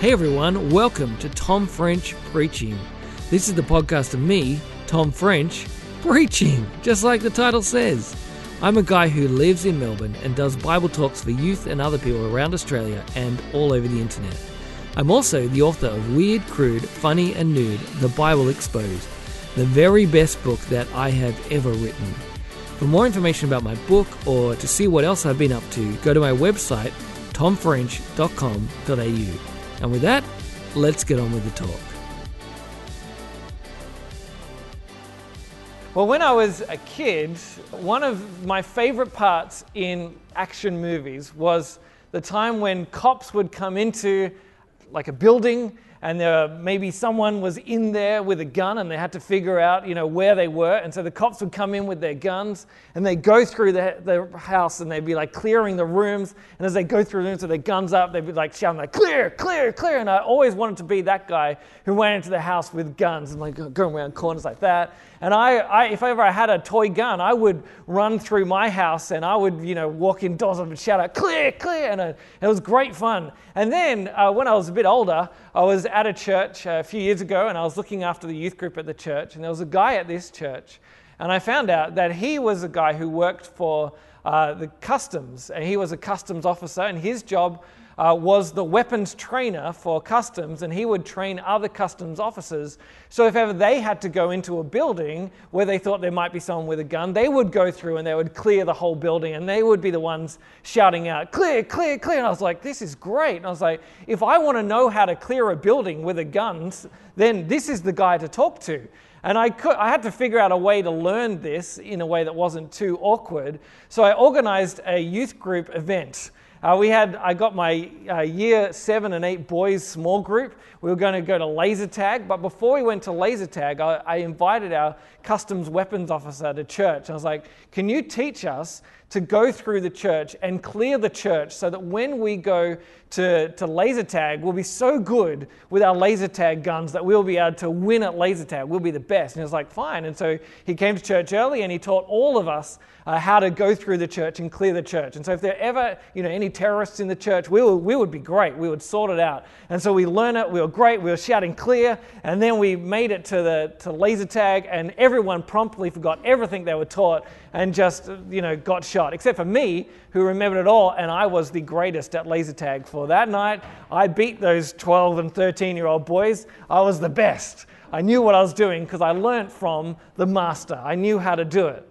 Hey everyone, welcome to Tom French Preaching. This is the podcast of me, Tom French, preaching, just like the title says. I'm a guy who lives in Melbourne and does Bible talks for youth and other people around Australia and all over the internet. I'm also the author of Weird, Crude, Funny, and Nude The Bible Exposed, the very best book that I have ever written. For more information about my book or to see what else I've been up to, go to my website, tomfrench.com.au. And with that, let's get on with the talk. Well, when I was a kid, one of my favorite parts in action movies was the time when cops would come into like a building and there maybe someone was in there with a gun and they had to figure out you know where they were and so the cops would come in with their guns and they go through the, the house and they'd be like clearing the rooms and as they go through the rooms with their guns up they'd be like shouting like clear clear clear and i always wanted to be that guy who went into the house with guns and like going around corners like that and I, I, if ever I had a toy gun, I would run through my house and I would, you know, walk indoors and shout out, clear, clear. And uh, it was great fun. And then uh, when I was a bit older, I was at a church uh, a few years ago and I was looking after the youth group at the church. And there was a guy at this church. And I found out that he was a guy who worked for uh, the customs. And he was a customs officer. And his job uh, was the weapons trainer for customs, and he would train other customs officers. So if ever they had to go into a building where they thought there might be someone with a gun, they would go through and they would clear the whole building, and they would be the ones shouting out, Clear, clear, clear. And I was like, This is great. And I was like, If I want to know how to clear a building with a gun, then this is the guy to talk to. And I, could, I had to figure out a way to learn this in a way that wasn't too awkward. So I organized a youth group event. Uh, we had, I got my uh, year seven and eight boys small group. We were going to go to laser tag, but before we went to laser tag, I, I invited our customs weapons officer to church. I was like, Can you teach us to go through the church and clear the church so that when we go to, to laser tag, we'll be so good with our laser tag guns that we'll be able to win at laser tag. We'll be the best. And was like, fine. And so he came to church early and he taught all of us uh, how to go through the church and clear the church. And so if there ever, you know, any terrorists in the church, we, will, we would be great. We would sort it out. And so we learned it. We were great. We were shouting clear. And then we made it to the to laser tag and everyone promptly forgot everything they were taught and just, you know, got shot, except for me, who remembered it all, and I was the greatest at laser tag for that night. I beat those 12 and 13 year old boys. I was the best. I knew what I was doing because I learned from the master. I knew how to do it.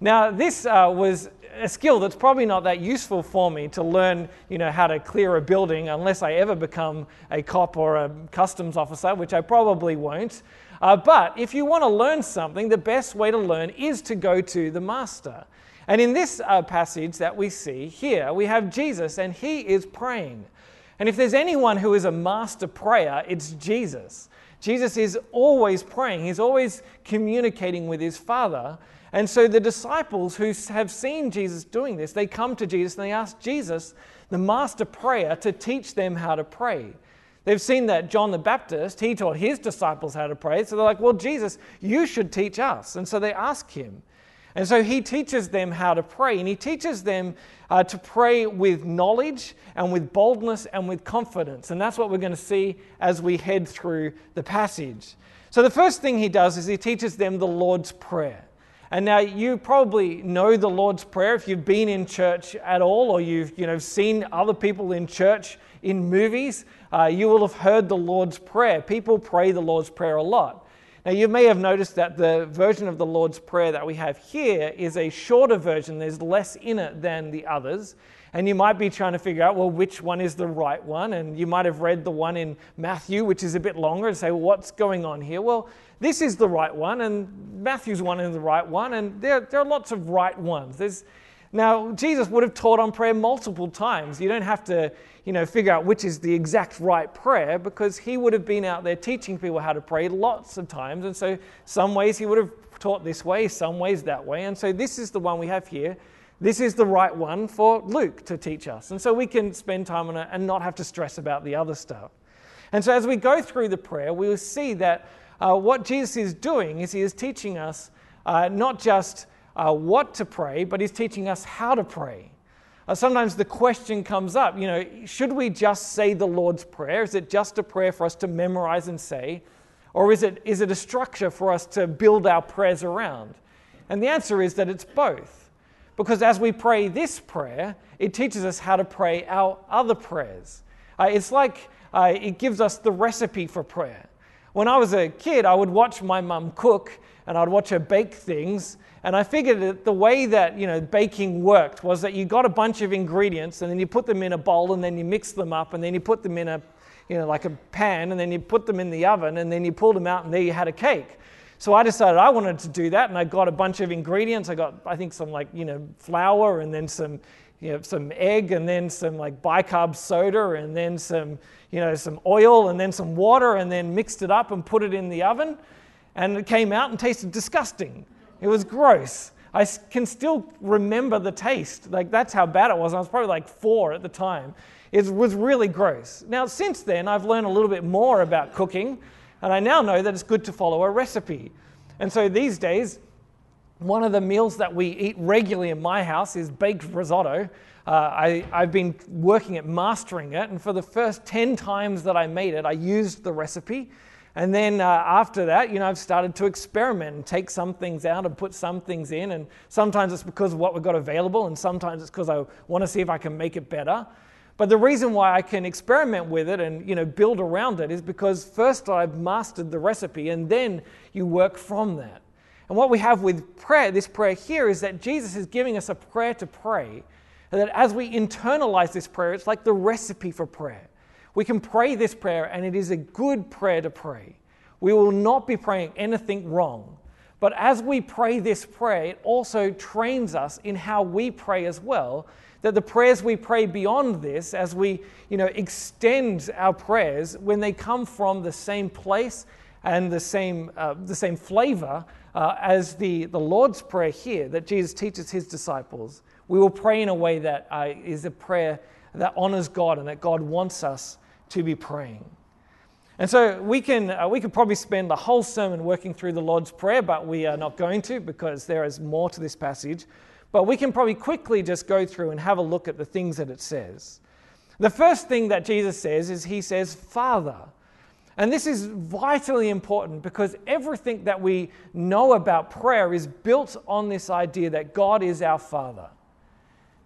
Now, this uh, was a skill that's probably not that useful for me to learn, you know, how to clear a building unless I ever become a cop or a customs officer, which I probably won't. Uh, but if you want to learn something, the best way to learn is to go to the master. And in this uh, passage that we see here, we have Jesus and he is praying. And if there's anyone who is a master prayer, it's Jesus. Jesus is always praying, he's always communicating with his Father. And so the disciples who have seen Jesus doing this, they come to Jesus and they ask Jesus, the master prayer, to teach them how to pray. They've seen that John the Baptist, he taught his disciples how to pray. So they're like, well, Jesus, you should teach us. And so they ask him. And so he teaches them how to pray. And he teaches them uh, to pray with knowledge and with boldness and with confidence. And that's what we're going to see as we head through the passage. So the first thing he does is he teaches them the Lord's Prayer. And now you probably know the Lord's Prayer if you've been in church at all or you've you know, seen other people in church in movies. Uh, you will have heard the Lord's Prayer. People pray the Lord's Prayer a lot. Now, you may have noticed that the version of the Lord's Prayer that we have here is a shorter version. There's less in it than the others. And you might be trying to figure out, well, which one is the right one? And you might have read the one in Matthew, which is a bit longer, and say, well, what's going on here? Well, this is the right one, and Matthew's one is the right one, and there, there are lots of right ones. There's, now, Jesus would have taught on prayer multiple times. You don't have to you know, figure out which is the exact right prayer because he would have been out there teaching people how to pray lots of times. And so, some ways he would have taught this way, some ways that way. And so, this is the one we have here. This is the right one for Luke to teach us. And so, we can spend time on it and not have to stress about the other stuff. And so, as we go through the prayer, we will see that uh, what Jesus is doing is he is teaching us uh, not just uh, what to pray, but he's teaching us how to pray. Uh, sometimes the question comes up you know, should we just say the Lord's Prayer? Is it just a prayer for us to memorize and say? Or is it, is it a structure for us to build our prayers around? And the answer is that it's both. Because as we pray this prayer, it teaches us how to pray our other prayers. Uh, it's like uh, it gives us the recipe for prayer. When I was a kid, I would watch my mum cook and I'd watch her bake things. And I figured that the way that you know baking worked was that you got a bunch of ingredients and then you put them in a bowl and then you mix them up and then you put them in a you know like a pan and then you put them in the oven and then you pulled them out and there you had a cake. So I decided I wanted to do that and I got a bunch of ingredients. I got I think some like you know flour and then some you know some egg and then some like bicarb soda and then some you know some oil and then some water and then mixed it up and put it in the oven and it came out and tasted disgusting. It was gross. I can still remember the taste. Like, that's how bad it was. I was probably like four at the time. It was really gross. Now, since then, I've learned a little bit more about cooking, and I now know that it's good to follow a recipe. And so these days, one of the meals that we eat regularly in my house is baked risotto. Uh, I, I've been working at mastering it, and for the first 10 times that I made it, I used the recipe. And then uh, after that, you know, I've started to experiment and take some things out and put some things in. And sometimes it's because of what we've got available, and sometimes it's because I want to see if I can make it better. But the reason why I can experiment with it and you know build around it is because first I've mastered the recipe, and then you work from that. And what we have with prayer, this prayer here, is that Jesus is giving us a prayer to pray. And that as we internalize this prayer, it's like the recipe for prayer. We can pray this prayer, and it is a good prayer to pray. We will not be praying anything wrong. But as we pray this prayer, it also trains us in how we pray as well. That the prayers we pray beyond this, as we you know, extend our prayers, when they come from the same place and the same, uh, the same flavor uh, as the, the Lord's Prayer here that Jesus teaches his disciples, we will pray in a way that uh, is a prayer that honors God and that God wants us to be praying. And so we can, uh, we could probably spend the whole sermon working through the Lord's Prayer, but we are not going to because there is more to this passage. But we can probably quickly just go through and have a look at the things that it says. The first thing that Jesus says is He says, Father. And this is vitally important because everything that we know about prayer is built on this idea that God is our Father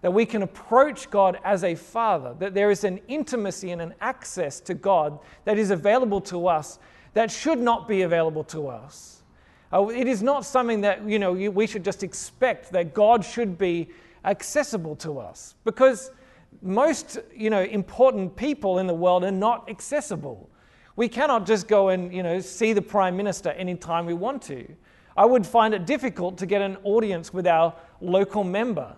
that we can approach God as a father, that there is an intimacy and an access to God that is available to us that should not be available to us. Uh, it is not something that you know we should just expect that God should be accessible to us because most you know important people in the world are not accessible. We cannot just go and you know see the prime minister anytime we want to. I would find it difficult to get an audience with our local member.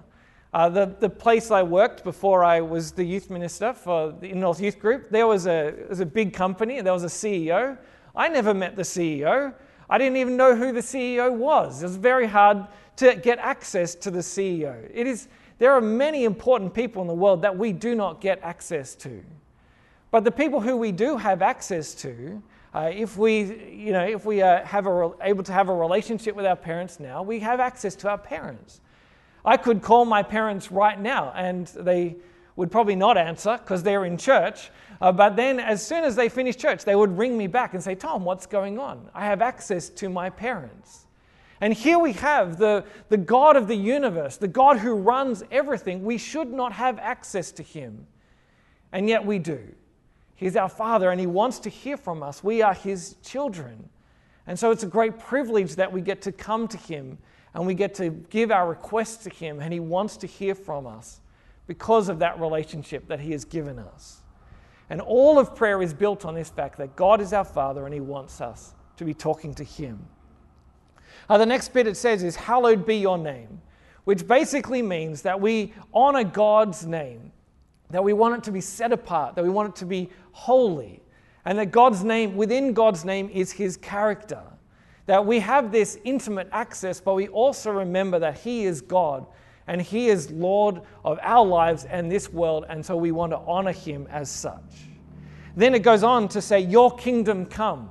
Uh, the, the place I worked before I was the youth minister for the North Youth Group, there was, a, was a big company, there was a CEO. I never met the CEO. I didn't even know who the CEO was. It was very hard to get access to the CEO. It is, there are many important people in the world that we do not get access to. But the people who we do have access to, uh, if we, you know, if we are have a, able to have a relationship with our parents now, we have access to our parents. I could call my parents right now and they would probably not answer because they're in church. Uh, but then, as soon as they finish church, they would ring me back and say, Tom, what's going on? I have access to my parents. And here we have the, the God of the universe, the God who runs everything. We should not have access to him. And yet we do. He's our Father and He wants to hear from us. We are His children. And so it's a great privilege that we get to come to Him and we get to give our requests to Him, and He wants to hear from us because of that relationship that He has given us. And all of prayer is built on this fact that God is our Father and He wants us to be talking to Him. Uh, the next bit it says is, Hallowed be your name, which basically means that we honor God's name, that we want it to be set apart, that we want it to be holy, and that God's name, within God's name, is His character. That we have this intimate access, but we also remember that He is God and He is Lord of our lives and this world, and so we want to honor Him as such. Then it goes on to say, Your kingdom come.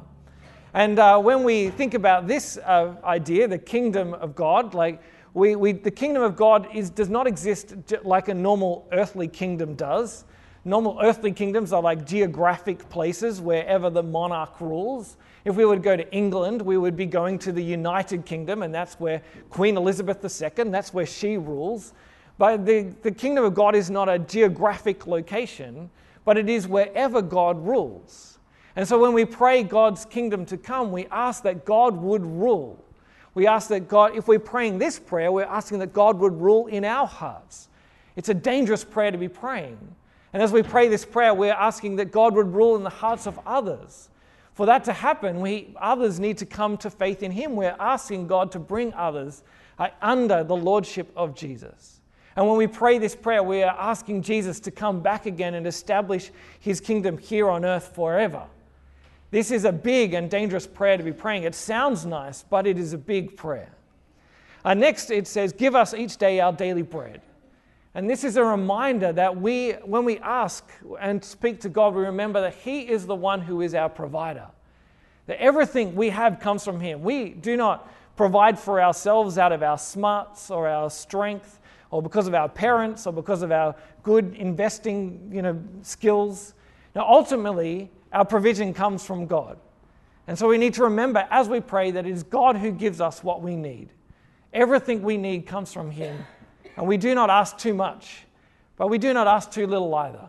And uh, when we think about this uh, idea, the kingdom of God, like We, we, the kingdom of God is, does not exist like a normal earthly kingdom does. Normal earthly kingdoms are like geographic places wherever the monarch rules. If we would go to England, we would be going to the United Kingdom, and that's where Queen Elizabeth II, that's where she rules. But the, the kingdom of God is not a geographic location, but it is wherever God rules. And so when we pray God's kingdom to come, we ask that God would rule. We ask that God, if we're praying this prayer, we're asking that God would rule in our hearts. It's a dangerous prayer to be praying. And as we pray this prayer, we're asking that God would rule in the hearts of others. For that to happen, we, others need to come to faith in Him. We're asking God to bring others uh, under the Lordship of Jesus. And when we pray this prayer, we are asking Jesus to come back again and establish His kingdom here on earth forever. This is a big and dangerous prayer to be praying. It sounds nice, but it is a big prayer. Uh, next, it says, Give us each day our daily bread. And this is a reminder that we, when we ask and speak to God, we remember that He is the one who is our provider. That everything we have comes from Him. We do not provide for ourselves out of our smarts or our strength or because of our parents or because of our good investing you know, skills. Now, ultimately, our provision comes from God. And so we need to remember as we pray that it is God who gives us what we need. Everything we need comes from Him. And we do not ask too much, but we do not ask too little either.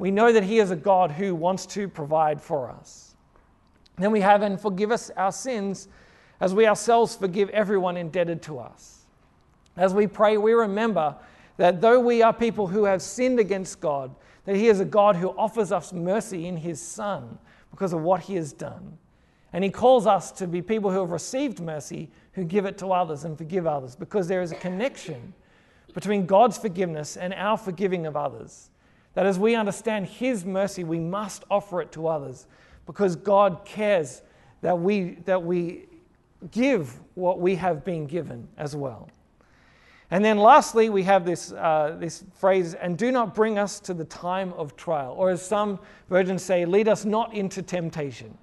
We know that He is a God who wants to provide for us. Then we have, and forgive us our sins as we ourselves forgive everyone indebted to us. As we pray, we remember that though we are people who have sinned against God, that He is a God who offers us mercy in His Son because of what He has done. And He calls us to be people who have received mercy, who give it to others and forgive others, because there is a connection between God's forgiveness and our forgiving of others. That as we understand His mercy, we must offer it to others because God cares that we, that we give what we have been given as well. And then lastly, we have this, uh, this phrase, and do not bring us to the time of trial. Or as some versions say, lead us not into temptation,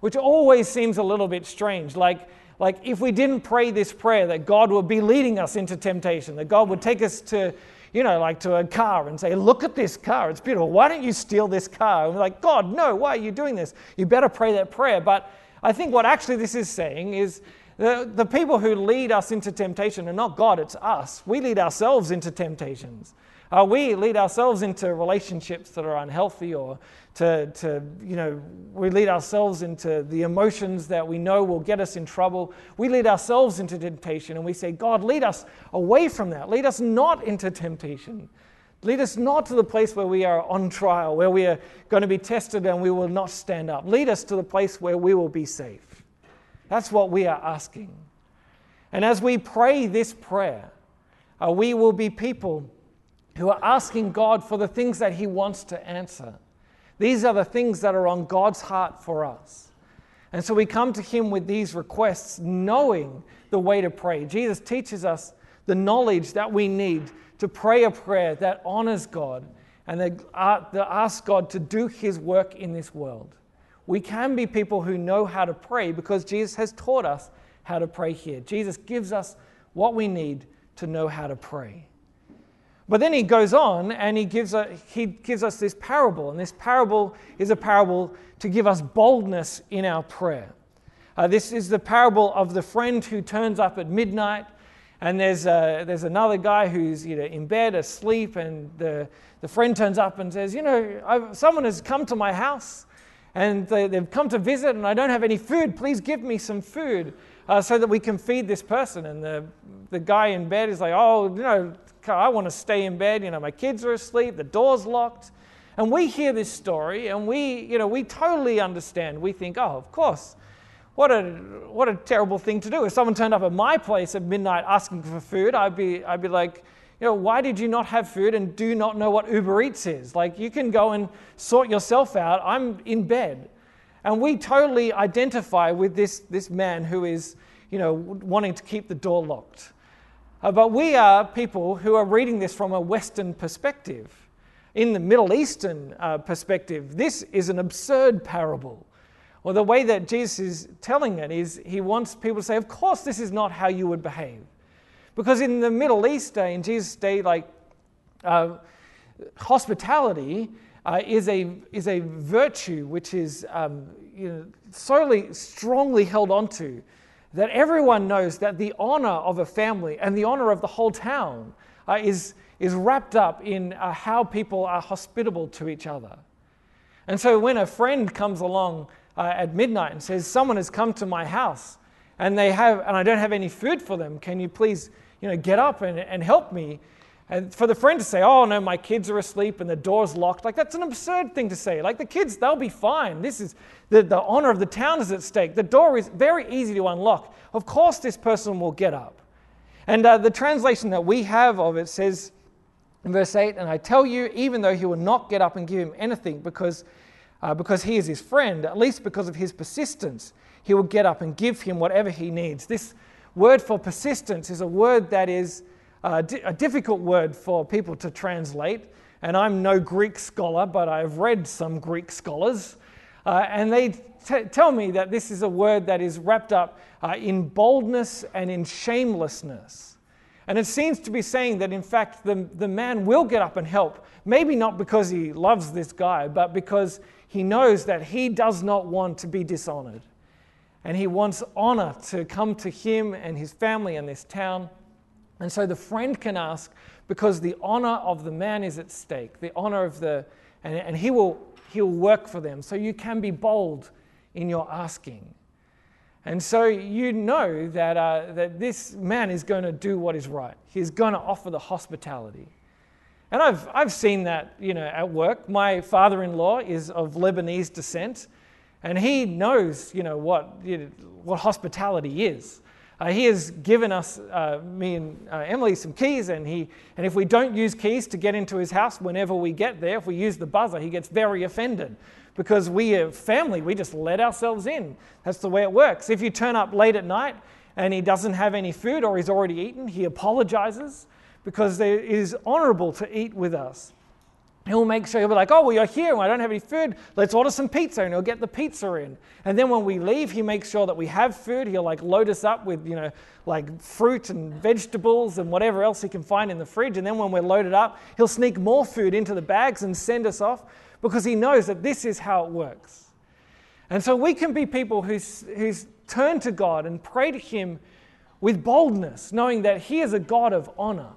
which always seems a little bit strange. Like, like if we didn't pray this prayer, that God would be leading us into temptation, that God would take us to, you know, like to a car and say, look at this car, it's beautiful. Why don't you steal this car? And we're like, God, no, why are you doing this? You better pray that prayer. But I think what actually this is saying is, the, the people who lead us into temptation are not God, it's us. We lead ourselves into temptations. Uh, we lead ourselves into relationships that are unhealthy or to, to, you know, we lead ourselves into the emotions that we know will get us in trouble. We lead ourselves into temptation and we say, God, lead us away from that. Lead us not into temptation. Lead us not to the place where we are on trial, where we are going to be tested and we will not stand up. Lead us to the place where we will be safe. That's what we are asking. And as we pray this prayer, uh, we will be people who are asking God for the things that He wants to answer. These are the things that are on God's heart for us. And so we come to Him with these requests, knowing the way to pray. Jesus teaches us the knowledge that we need to pray a prayer that honors God and that, uh, asks God to do His work in this world. We can be people who know how to pray because Jesus has taught us how to pray here. Jesus gives us what we need to know how to pray. But then he goes on and he gives, a, he gives us this parable. And this parable is a parable to give us boldness in our prayer. Uh, this is the parable of the friend who turns up at midnight. And there's, a, there's another guy who's you know, in bed asleep. And the, the friend turns up and says, You know, I've, someone has come to my house and they, have come to visit and I don't have any food. Please give me some food uh, so that we can feed this person. And the, the guy in bed is like, oh, you know, I want to stay in bed. You know, my kids are asleep, the door's locked. And we hear this story and we, you know, we totally understand. We think, oh, of course. What a, what a terrible thing to do. If someone turned up at my place at midnight asking for food, I'd be, I'd be like, you know, why did you not have food and do not know what Uber Eats is? Like, you can go and sort yourself out. I'm in bed. And we totally identify with this, this man who is, you know, wanting to keep the door locked. Uh, but we are people who are reading this from a Western perspective. In the Middle Eastern uh, perspective, this is an absurd parable. Well, the way that Jesus is telling it is he wants people to say, Of course, this is not how you would behave. Because in the Middle East, uh, in Jesus' day, like uh, hospitality uh, is, a, is a virtue which is um, you know, solely, strongly held onto. That everyone knows that the honor of a family and the honor of the whole town uh, is, is wrapped up in uh, how people are hospitable to each other. And so when a friend comes along uh, at midnight and says, Someone has come to my house and, they have, and I don't have any food for them, can you please you know, get up and, and help me? And for the friend to say, oh no, my kids are asleep and the door's locked, like that's an absurd thing to say. Like the kids, they'll be fine. This is the, the honor of the town is at stake. The door is very easy to unlock. Of course, this person will get up. And uh, the translation that we have of it says in verse 8, and I tell you, even though he will not get up and give him anything because, uh, because he is his friend, at least because of his persistence, he will get up and give him whatever he needs. This word for persistence is a word that is a difficult word for people to translate. And I'm no Greek scholar, but I've read some Greek scholars. Uh, and they t- tell me that this is a word that is wrapped up uh, in boldness and in shamelessness. And it seems to be saying that, in fact, the, the man will get up and help. Maybe not because he loves this guy, but because he knows that he does not want to be dishonored. And he wants honor to come to him and his family and this town. And so the friend can ask because the honor of the man is at stake, the honor of the, and, and he will he'll work for them. So you can be bold in your asking. And so you know that, uh, that this man is going to do what is right. He's going to offer the hospitality. And I've, I've seen that you know, at work. My father in law is of Lebanese descent, and he knows you know, what, you know, what hospitality is. Uh, he has given us, uh, me and uh, Emily, some keys, and, he, and if we don't use keys to get into his house whenever we get there, if we use the buzzer, he gets very offended because we are family, we just let ourselves in. That's the way it works. If you turn up late at night and he doesn't have any food or he's already eaten, he apologizes because it is honorable to eat with us. He'll make sure he'll be like, oh, well, you're here and I don't have any food. Let's order some pizza. And he'll get the pizza in. And then when we leave, he makes sure that we have food. He'll like load us up with, you know, like fruit and vegetables and whatever else he can find in the fridge. And then when we're loaded up, he'll sneak more food into the bags and send us off because he knows that this is how it works. And so we can be people who's, who's turn to God and pray to him with boldness, knowing that he is a God of honor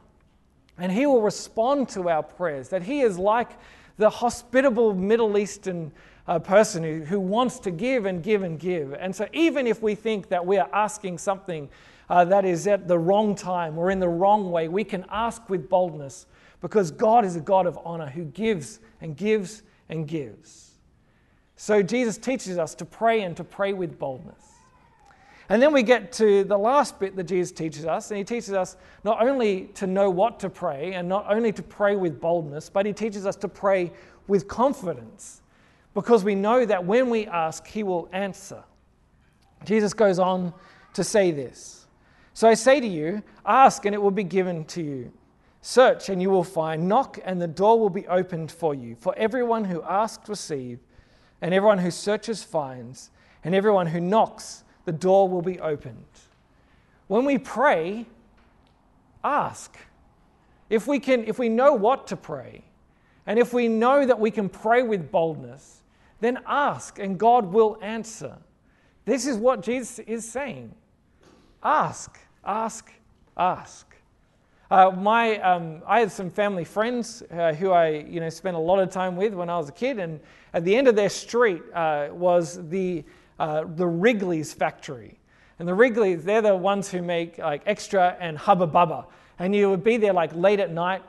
and He will respond to our prayers. That He is like the hospitable Middle Eastern uh, person who, who wants to give and give and give. And so, even if we think that we are asking something uh, that is at the wrong time or in the wrong way, we can ask with boldness because God is a God of honor who gives and gives and gives. So, Jesus teaches us to pray and to pray with boldness. And then we get to the last bit that Jesus teaches us, and he teaches us not only to know what to pray and not only to pray with boldness, but he teaches us to pray with confidence because we know that when we ask, he will answer. Jesus goes on to say this So I say to you, ask and it will be given to you. Search and you will find. Knock and the door will be opened for you. For everyone who asks receives, and everyone who searches finds, and everyone who knocks the door will be opened. When we pray, ask. If we, can, if we know what to pray, and if we know that we can pray with boldness, then ask and God will answer. This is what Jesus is saying. Ask, ask, ask. Uh, my, um, I had some family friends uh, who I you know, spent a lot of time with when I was a kid, and at the end of their street uh, was the uh, the Wrigley's factory. And the Wrigley's, they're the ones who make like extra and Hubba Bubba. And you would be there like late at night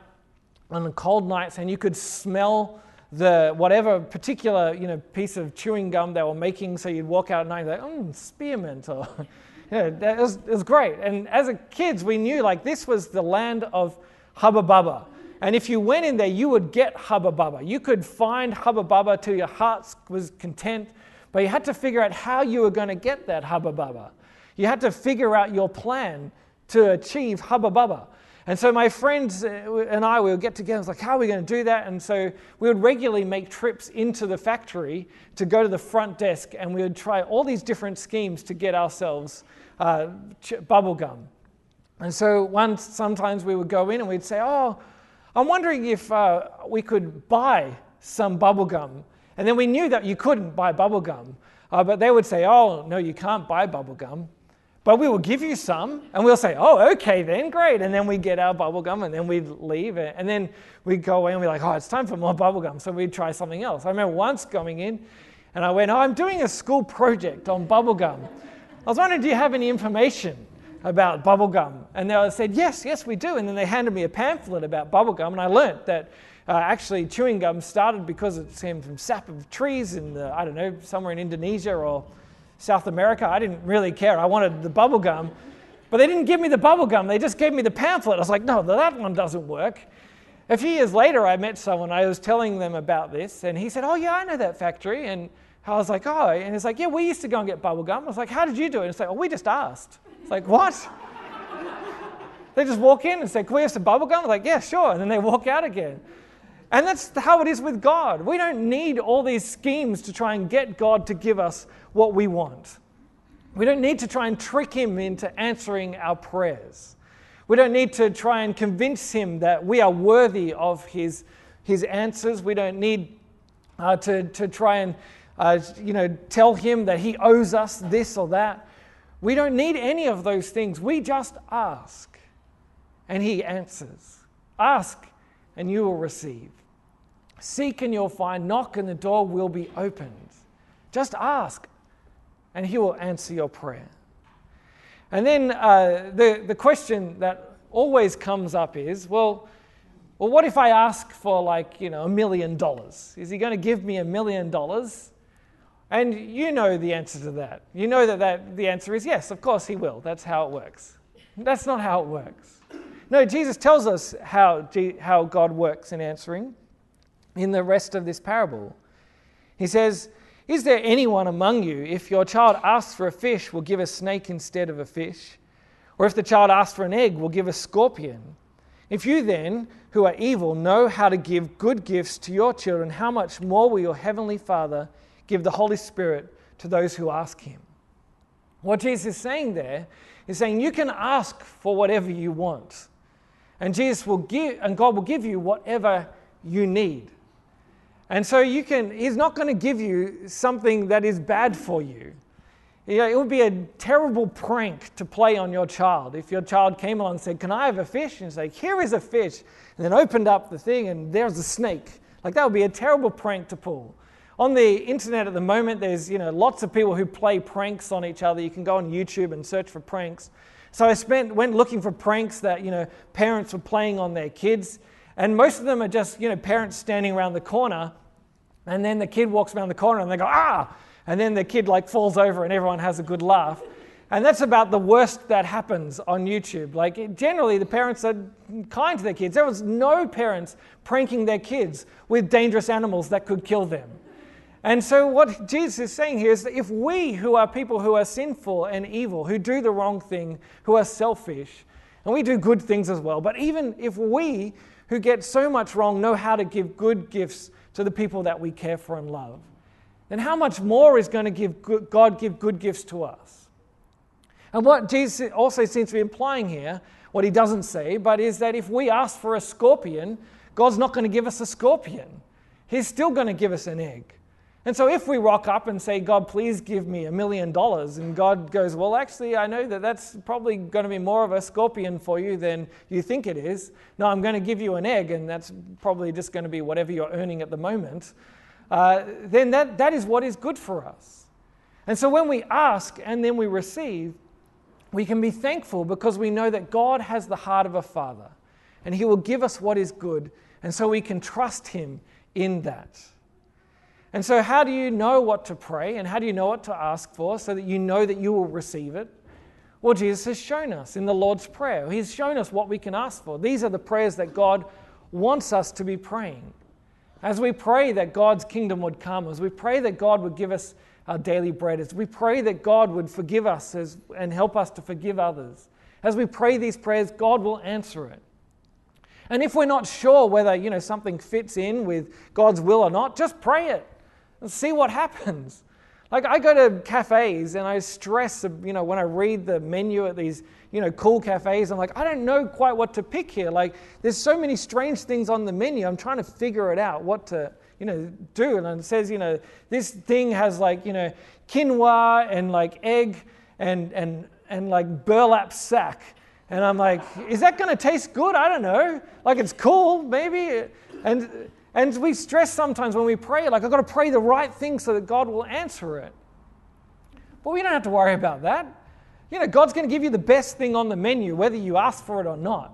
on the cold nights and you could smell the whatever particular you know piece of chewing gum they were making. So you'd walk out at night and like, oh, spearmint or yeah, it was, it was great. And as a kids, we knew like this was the land of Hubba Bubba. And if you went in there, you would get Hubba Bubba. You could find Hubba Bubba till your heart was content. But you had to figure out how you were going to get that hubba bubba. You had to figure out your plan to achieve hubba bubba. And so my friends uh, and I, we would get together. I was like, how are we going to do that? And so we would regularly make trips into the factory to go to the front desk, and we would try all these different schemes to get ourselves uh, bubble gum. And so once, sometimes we would go in and we'd say, Oh, I'm wondering if uh, we could buy some bubble gum. And then we knew that you couldn't buy bubble gum. Uh, but they would say, Oh, no, you can't buy bubble gum. But we will give you some. And we'll say, Oh, okay, then, great. And then we get our bubble gum and then we'd leave. It. And then we'd go away and we're like, Oh, it's time for more bubble gum. So we'd try something else. I remember once going in and I went, Oh, I'm doing a school project on bubble gum. I was wondering, do you have any information about bubble gum? And they said, Yes, yes, we do. And then they handed me a pamphlet about bubble gum. And I learnt that uh, actually, chewing gum started because it came from sap of trees in, the, I don't know, somewhere in Indonesia or South America. I didn't really care. I wanted the bubble gum. But they didn't give me the bubble gum, they just gave me the pamphlet. I was like, no, that one doesn't work. A few years later, I met someone, I was telling them about this, and he said, Oh, yeah, I know that factory. And I was like, Oh, and he's like, Yeah, we used to go and get bubble gum. I was like, How did you do it? And it's like, Oh, we just asked. It's like, What? they just walk in and say, Can we have some bubble gum? I'm like, Yeah, sure. And then they walk out again. And that's how it is with God. We don't need all these schemes to try and get God to give us what we want. We don't need to try and trick Him into answering our prayers. We don't need to try and convince Him that we are worthy of His, his answers. We don't need uh, to, to try and uh, you know, tell Him that He owes us this or that. We don't need any of those things. We just ask, and He answers. Ask, and you will receive. Seek and you'll find, knock and the door will be opened. Just ask, and He will answer your prayer. And then uh, the, the question that always comes up is well, well, what if I ask for like, you know, a million dollars? Is He going to give me a million dollars? And you know the answer to that. You know that, that the answer is yes, of course He will. That's how it works. That's not how it works. No, Jesus tells us how, how God works in answering in the rest of this parable. He says, Is there anyone among you, if your child asks for a fish, will give a snake instead of a fish? Or if the child asks for an egg, will give a scorpion? If you then, who are evil, know how to give good gifts to your children, how much more will your heavenly Father give the Holy Spirit to those who ask him? What Jesus is saying there is saying you can ask for whatever you want. And Jesus will give and God will give you whatever you need. And so you can, he's not going to give you something that is bad for you. you know, it would be a terrible prank to play on your child if your child came along and said, Can I have a fish? And say, Here is a fish. And then opened up the thing and there's a snake. Like that would be a terrible prank to pull. On the internet at the moment, there's you know lots of people who play pranks on each other. You can go on YouTube and search for pranks. So I spent went looking for pranks that you know parents were playing on their kids, and most of them are just you know parents standing around the corner and then the kid walks around the corner and they go, ah! And then the kid like falls over and everyone has a good laugh. And that's about the worst that happens on YouTube. Like, generally, the parents are kind to their kids. There was no parents pranking their kids with dangerous animals that could kill them. And so, what Jesus is saying here is that if we, who are people who are sinful and evil, who do the wrong thing, who are selfish, and we do good things as well, but even if we, who get so much wrong, know how to give good gifts to the people that we care for and love, then how much more is going to give good, God give good gifts to us? And what Jesus also seems to be implying here, what he doesn't say, but is that if we ask for a scorpion, God's not going to give us a scorpion. He's still going to give us an egg. And so if we rock up and say, God, please give me a million dollars, and God goes, Well, actually, I know that that's probably going to be more of a scorpion for you than you think it is. No, I'm going to give you an egg, and that's probably just going to be whatever you're earning at the moment. Uh, then that, that is what is good for us. And so when we ask and then we receive, we can be thankful because we know that God has the heart of a father, and He will give us what is good, and so we can trust Him in that. And so, how do you know what to pray and how do you know what to ask for so that you know that you will receive it? Well, Jesus has shown us in the Lord's Prayer. He's shown us what we can ask for. These are the prayers that God wants us to be praying. As we pray that God's kingdom would come, as we pray that God would give us our daily bread, as we pray that God would forgive us as, and help us to forgive others, as we pray these prayers, God will answer it. And if we're not sure whether you know something fits in with God's will or not, just pray it and see what happens. Like I go to cafes and I stress, you know, when I read the menu at these, you know, cool cafes, I'm like, I don't know quite what to pick here. Like there's so many strange things on the menu. I'm trying to figure it out what to, you know, do. And it says, you know, this thing has like, you know, quinoa and like egg and and and like burlap sack. And I'm like, is that going to taste good? I don't know. Like it's cool, maybe. And and we stress sometimes when we pray, like, I've got to pray the right thing so that God will answer it. But we don't have to worry about that. You know, God's going to give you the best thing on the menu, whether you ask for it or not,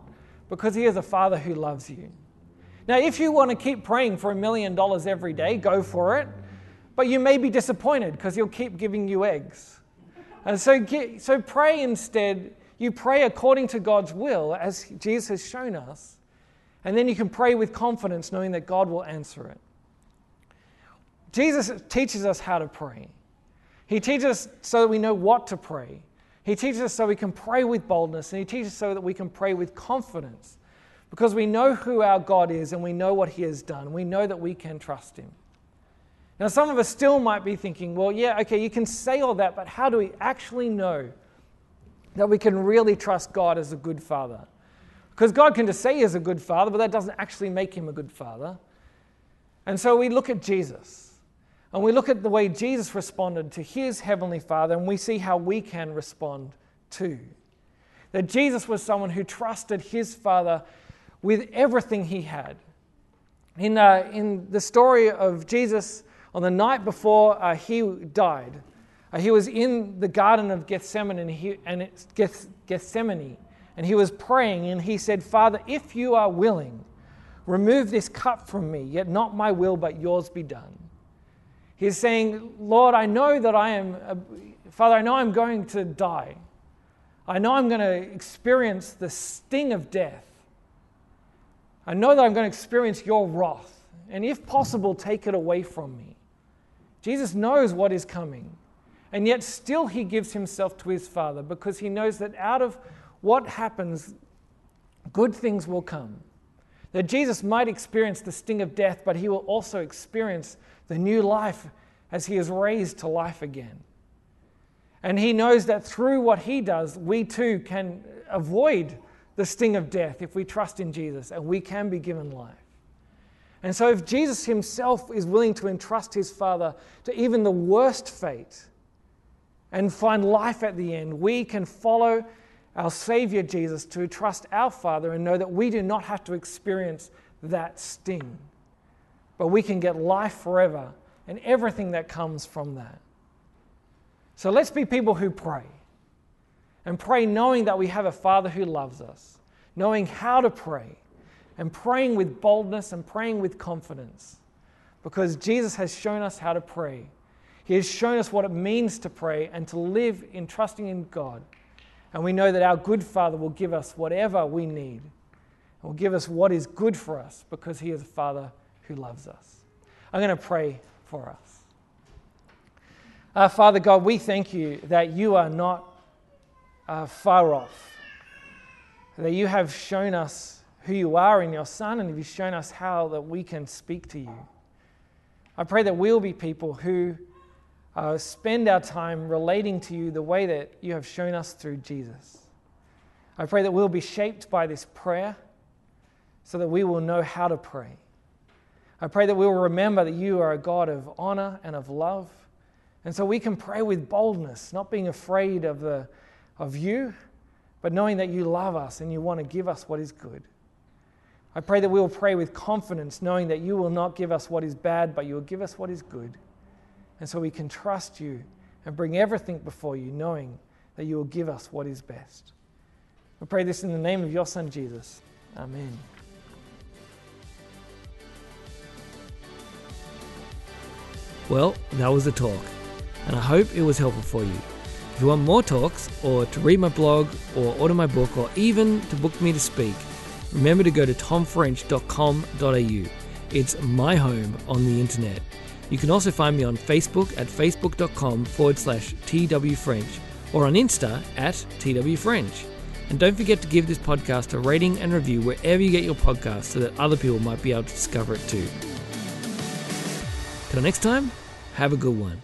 because He is a Father who loves you. Now, if you want to keep praying for a million dollars every day, go for it. But you may be disappointed because He'll keep giving you eggs. And so, so pray instead. You pray according to God's will, as Jesus has shown us. And then you can pray with confidence, knowing that God will answer it. Jesus teaches us how to pray. He teaches us so that we know what to pray. He teaches us so we can pray with boldness, and He teaches us so that we can pray with confidence because we know who our God is and we know what He has done. We know that we can trust Him. Now, some of us still might be thinking, well, yeah, okay, you can say all that, but how do we actually know that we can really trust God as a good Father? Because God can just say He's a good Father, but that doesn't actually make Him a good Father. And so we look at Jesus. And we look at the way Jesus responded to his heavenly Father, and we see how we can respond too. That Jesus was someone who trusted his Father with everything he had. In, uh, in the story of Jesus, on the night before uh, he died, uh, he was in the Garden of Gethsemane, and, he, and Geth, Gethsemane, and he was praying, and he said, Father, if you are willing, remove this cup from me, yet not my will, but yours be done. He's saying, Lord, I know that I am, uh, Father, I know I'm going to die. I know I'm going to experience the sting of death. I know that I'm going to experience your wrath. And if possible, take it away from me. Jesus knows what is coming. And yet, still, he gives himself to his Father because he knows that out of what happens, good things will come. That Jesus might experience the sting of death, but he will also experience the new life as he is raised to life again. And he knows that through what he does, we too can avoid the sting of death if we trust in Jesus and we can be given life. And so, if Jesus himself is willing to entrust his Father to even the worst fate and find life at the end, we can follow our Savior Jesus to trust our Father and know that we do not have to experience that sting but we can get life forever and everything that comes from that. So let's be people who pray and pray knowing that we have a Father who loves us, knowing how to pray, and praying with boldness and praying with confidence because Jesus has shown us how to pray. He has shown us what it means to pray and to live in trusting in God. And we know that our good Father will give us whatever we need, will give us what is good for us because He is a Father who loves us. I'm going to pray for us. Uh, Father God, we thank you that you are not uh, far off, that you have shown us who you are in your Son, and you've shown us how that we can speak to you. I pray that we'll be people who uh, spend our time relating to you the way that you have shown us through Jesus. I pray that we'll be shaped by this prayer so that we will know how to pray. I pray that we will remember that you are a God of honor and of love. And so we can pray with boldness, not being afraid of, the, of you, but knowing that you love us and you want to give us what is good. I pray that we will pray with confidence, knowing that you will not give us what is bad, but you will give us what is good. And so we can trust you and bring everything before you, knowing that you will give us what is best. We pray this in the name of your Son, Jesus. Amen. Well, that was the talk, and I hope it was helpful for you. If you want more talks, or to read my blog, or order my book, or even to book me to speak, remember to go to tomfrench.com.au. It's my home on the internet. You can also find me on Facebook at facebook.com forward slash twfrench or on Insta at twfrench. And don't forget to give this podcast a rating and review wherever you get your podcast so that other people might be able to discover it too. Till next time, have a good one.